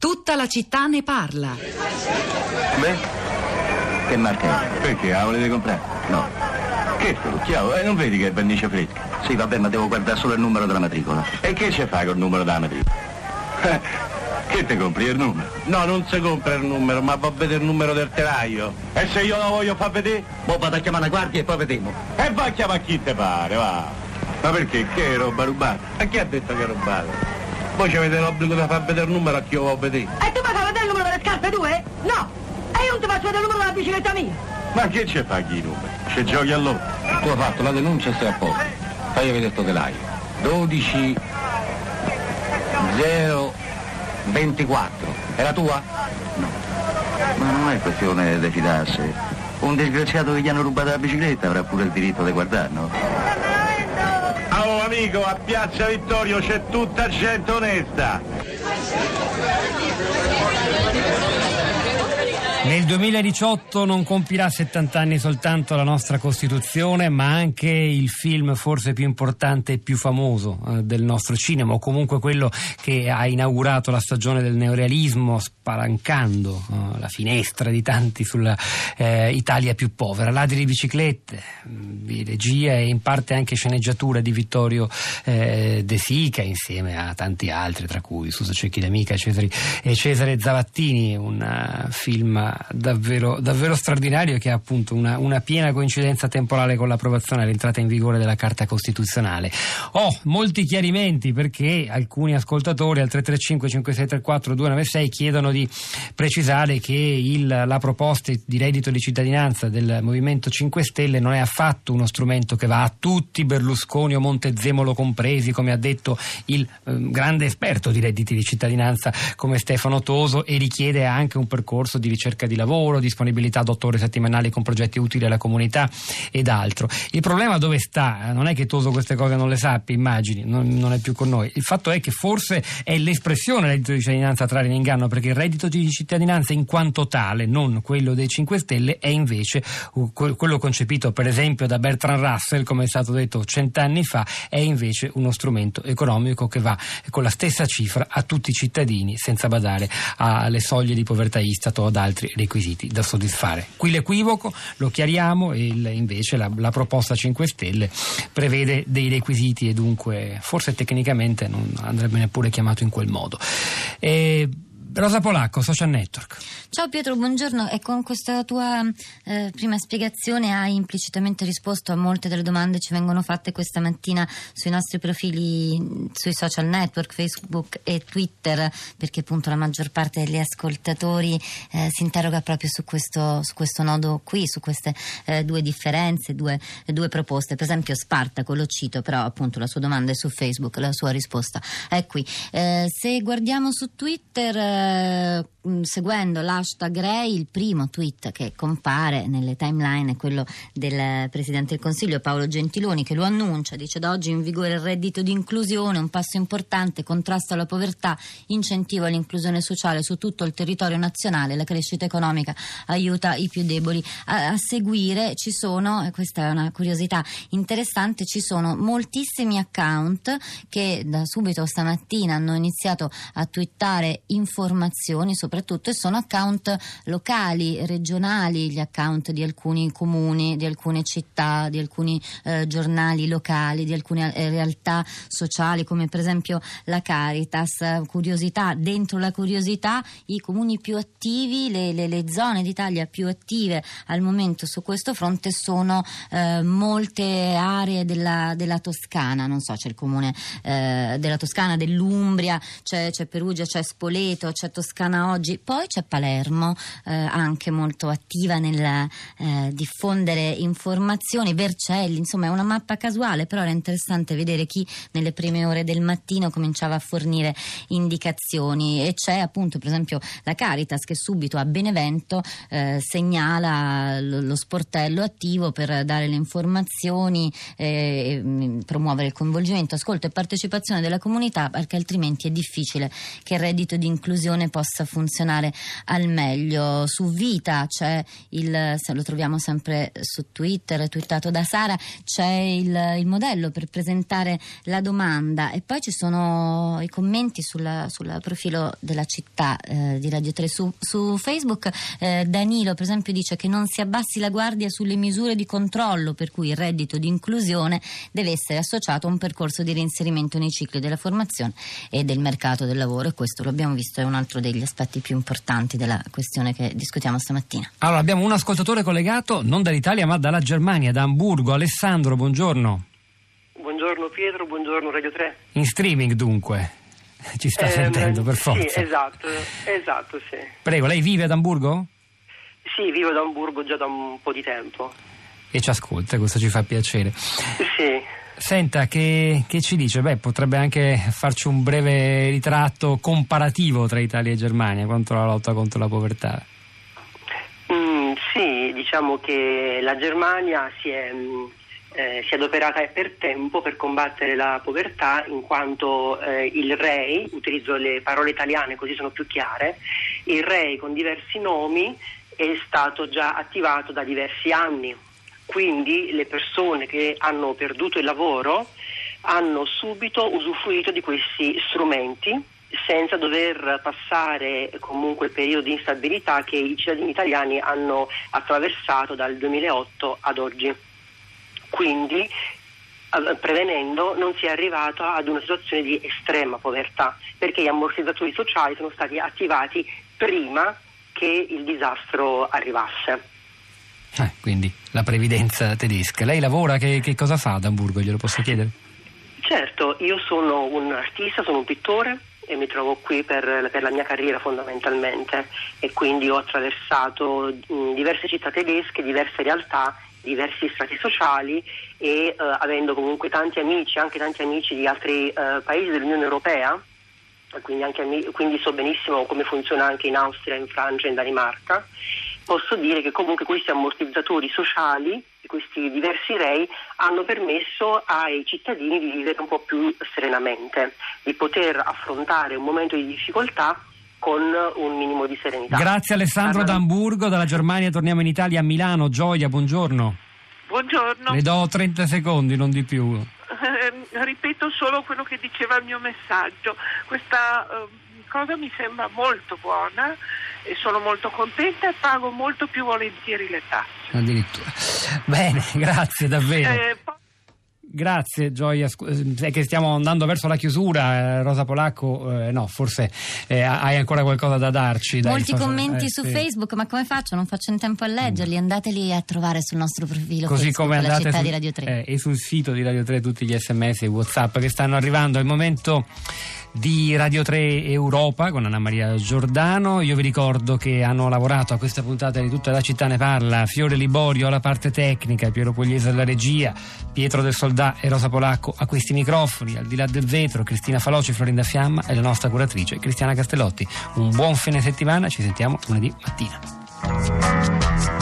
Tutta la città ne parla. Beh, che marca è? Perché? La volete comprare? No. Che chiaro? Eh, non vedi che è vernice fresca? Sì, vabbè, ma devo guardare solo il numero della matricola. E che ci fai col numero della matricola? Eh, che te compri il numero? No, non si compra il numero, ma va a vedere il numero del telaio. E se io lo voglio far vedere? Mo vado a chiamare la guardia e poi vediamo. E va a chiamare chi te pare, va. Ma perché? Che è roba rubata? E chi ha detto che è rubata? Voi avete l'obbligo di far vedere il numero a chi io vuoi vedere. E tu mi fai vedere il numero delle scarpe tue? No! E io non ti faccio vedere il numero della bicicletta mia! Ma che ci fai chi i numeri? Ci giochi allora? Tu hai fatto la denuncia e sei a posto. Fai vedere sto telaio. 12 0 24. È la tua? No. Ma non è questione di fidarsi. Un disgraziato che gli hanno rubato la bicicletta avrà pure il diritto di guardare, no? Amico, a Piazza Vittorio c'è tutta gente onesta. Nel 2018 non compirà 70 anni soltanto la nostra Costituzione, ma anche il film forse più importante e più famoso eh, del nostro cinema, o comunque quello che ha inaugurato la stagione del neorealismo, spalancando eh, la finestra di tanti sulla eh, Italia più povera. Ladri di biciclette, di regia e in parte anche sceneggiatura di Vittorio eh, De Sica, insieme a tanti altri, tra cui Suso Cecchi d'Amica e Cesare Zavattini, un film davvero, davvero straordinario che ha appunto una, una, piena coincidenza temporale con l'approvazione e l'entrata in vigore della Carta Costituzionale. Ho oh, molti chiarimenti perché alcuni ascoltatori al 335 5634 296 chiedono di precisare che il, la proposta di reddito di cittadinanza del Movimento 5 Stelle non è affatto uno strumento che va a tutti, Berlusconi o Montezemolo compresi, come ha detto il eh, grande esperto di redditi di cittadinanza come Stefano Toso e richiede anche un percorso di ricerca ricerca di lavoro, disponibilità ad otto ore settimanali con progetti utili alla comunità ed altro. Il problema dove sta? Non è che Toso queste cose non le sappia, immagini, non, non, è più con noi. Il fatto è che forse è l'espressione del reddito di cittadinanza a trarre in inganno, perché il reddito di cittadinanza in quanto tale, non quello dei 5 Stelle, è invece quello concepito per esempio da Bertrand Russell, come è stato detto cent'anni fa, è invece uno strumento economico che va con la stessa cifra a tutti i cittadini senza badare alle soglie di povertà Istat o ad altri requisiti da soddisfare. Qui l'equivoco lo chiariamo il, invece la, la, proposta 5 Stelle prevede dei requisiti e dunque forse tecnicamente non andrebbe neppure chiamato in quel modo. E, Rosa Polacco, Social Network. Ciao Pietro, buongiorno. E con questa tua eh, prima spiegazione hai implicitamente risposto a molte delle domande che ci vengono fatte questa mattina sui nostri profili sui social network, Facebook e Twitter, perché appunto la maggior parte degli ascoltatori eh, si interroga proprio su questo, su questo, nodo qui, su queste eh, due differenze, due, due, proposte. Per esempio Spartaco, lo cito, però appunto la sua domanda è su Facebook, la sua risposta è qui. Eh, se guardiamo su Twitter eh, seguendo l'hashtag Ray, il primo tweet che compare nelle timeline è quello del Presidente del Consiglio Paolo Gentiloni che lo annuncia, dice da oggi in vigore il reddito di inclusione, un passo importante, contrasto alla povertà, incentivo all'inclusione sociale su tutto il territorio nazionale, la crescita economica aiuta i più deboli. A, a seguire ci sono, questa è una curiosità interessante, ci sono moltissimi account che da subito stamattina hanno iniziato a twittare informazioni informazioni soprattutto e sono account locali, regionali, gli account di alcuni comuni, di alcune città, di alcuni eh, giornali locali, di alcune eh, realtà sociali come per esempio la Caritas. Curiosità, dentro la curiosità i comuni più attivi, le, le, le zone d'Italia più attive al momento su questo fronte sono eh, molte aree della, della, Toscana, non so, c'è il comune eh, della Toscana, dell'Umbria, c'è, c'è Perugia, c'è Spoleto, c'è Toscana oggi, poi c'è Palermo, eh, anche molto attiva nel eh, diffondere informazioni, Vercelli, insomma è una mappa casuale, però era interessante vedere chi nelle prime ore del mattino cominciava a fornire indicazioni. E c'è appunto per esempio la Caritas che subito a Benevento eh, segnala lo, lo, sportello attivo per dare le informazioni, eh, promuovere il coinvolgimento, ascolto e partecipazione della comunità perché altrimenti è difficile che il reddito di inclusione possa funzionare al meglio. Su Vita c'è il, lo troviamo sempre su Twitter, twittato da Sara, c'è il, il modello per presentare la domanda e poi ci sono i commenti sul profilo della città eh, di Radio 3 su, su Facebook. Eh, Danilo, per esempio, dice che non si abbassi la guardia sulle misure di controllo per cui il reddito di inclusione deve essere associato a un percorso di reinserimento nei cicli della formazione e del mercato del lavoro e questo lo abbiamo visto è un altro degli aspetti più importanti della questione che discutiamo stamattina. Allora abbiamo un ascoltatore collegato non dall'Italia ma dalla Germania, da Hamburgo. Alessandro, buongiorno. Buongiorno Pietro, buongiorno Radio 3. In streaming dunque. Ci sta eh, sentendo per forza. Sì, esatto, esatto, sì. Prego, lei vive ad Hamburgo? Sì, vivo ad Hamburgo già da un po' di tempo. E ci ascolta, questo ci fa piacere. Sì. Senta, che, che, ci dice? Beh, potrebbe anche farci un breve ritratto comparativo tra Italia e Germania contro la lotta contro la povertà. Mm, sì, diciamo che la Germania si è, mm, eh, si è, adoperata per tempo per combattere la povertà in quanto eh, il REI, utilizzo le parole italiane così sono più chiare, il REI con diversi nomi è stato già attivato da diversi anni quindi le persone che hanno perduto il lavoro hanno subito usufruito di questi strumenti senza dover passare comunque il periodo di instabilità che i cittadini italiani hanno attraversato dal 2008 ad oggi. Quindi prevenendo non si è arrivato ad una situazione di estrema povertà perché gli ammortizzatori sociali sono stati attivati prima che il disastro arrivasse. Eh, quindi la previdenza tedesca. Lei lavora, che, che cosa fa ad Hamburgo? Glielo posso chiedere? Certo, io sono un artista, sono un pittore e mi trovo qui per, per, la mia carriera fondamentalmente e quindi ho attraversato diverse città tedesche, diverse realtà, diversi strati sociali e uh, avendo comunque tanti amici, anche tanti amici di altri uh, paesi dell'Unione Europea, quindi, anche, quindi so benissimo come funziona anche in Austria, in Francia, in Danimarca posso dire che comunque questi ammortizzatori sociali, questi diversi rei, hanno permesso ai cittadini di vivere un po' più serenamente, di poter affrontare un momento di difficoltà con un minimo di serenità. Grazie Alessandro D'Amburgo, dalla Germania torniamo in Italia a Milano. Gioia, buongiorno. Buongiorno. Le do 30 secondi, non di più. Eh, ripeto solo quello che diceva il mio messaggio. Questa eh, cosa mi sembra molto buona e sono molto contenta e pago molto più volentieri le tasse. Addirittura. Bene, grazie davvero. Eh, Grazie Gioia, eh, è che stiamo andando verso la chiusura, eh, Rosa Polacco, eh, no, forse eh, hai ancora qualcosa da darci. Molti commenti su sì. Facebook, ma come faccio? Non faccio in tempo a leggerli, andateli a trovare sul nostro profilo Così Facebook come andate città sul, di Radio 3. e sul sito di Radio 3 tutti gli sms e whatsapp che stanno arrivando, è il momento di Radio 3 Europa con Anna Maria Giordano. Io vi ricordo che hanno lavorato a questa puntata di tutta la città ne parla Fiore Liborio alla parte tecnica, Piero Pugliese alla regia, Pietro del Soldà e Rosa Polacco a questi microfoni, al di là del vetro, Cristina Faloci, Florinda Fiamma e la nostra curatrice Cristiana Castellotti. Un buon fine settimana, ci sentiamo lunedì mattina.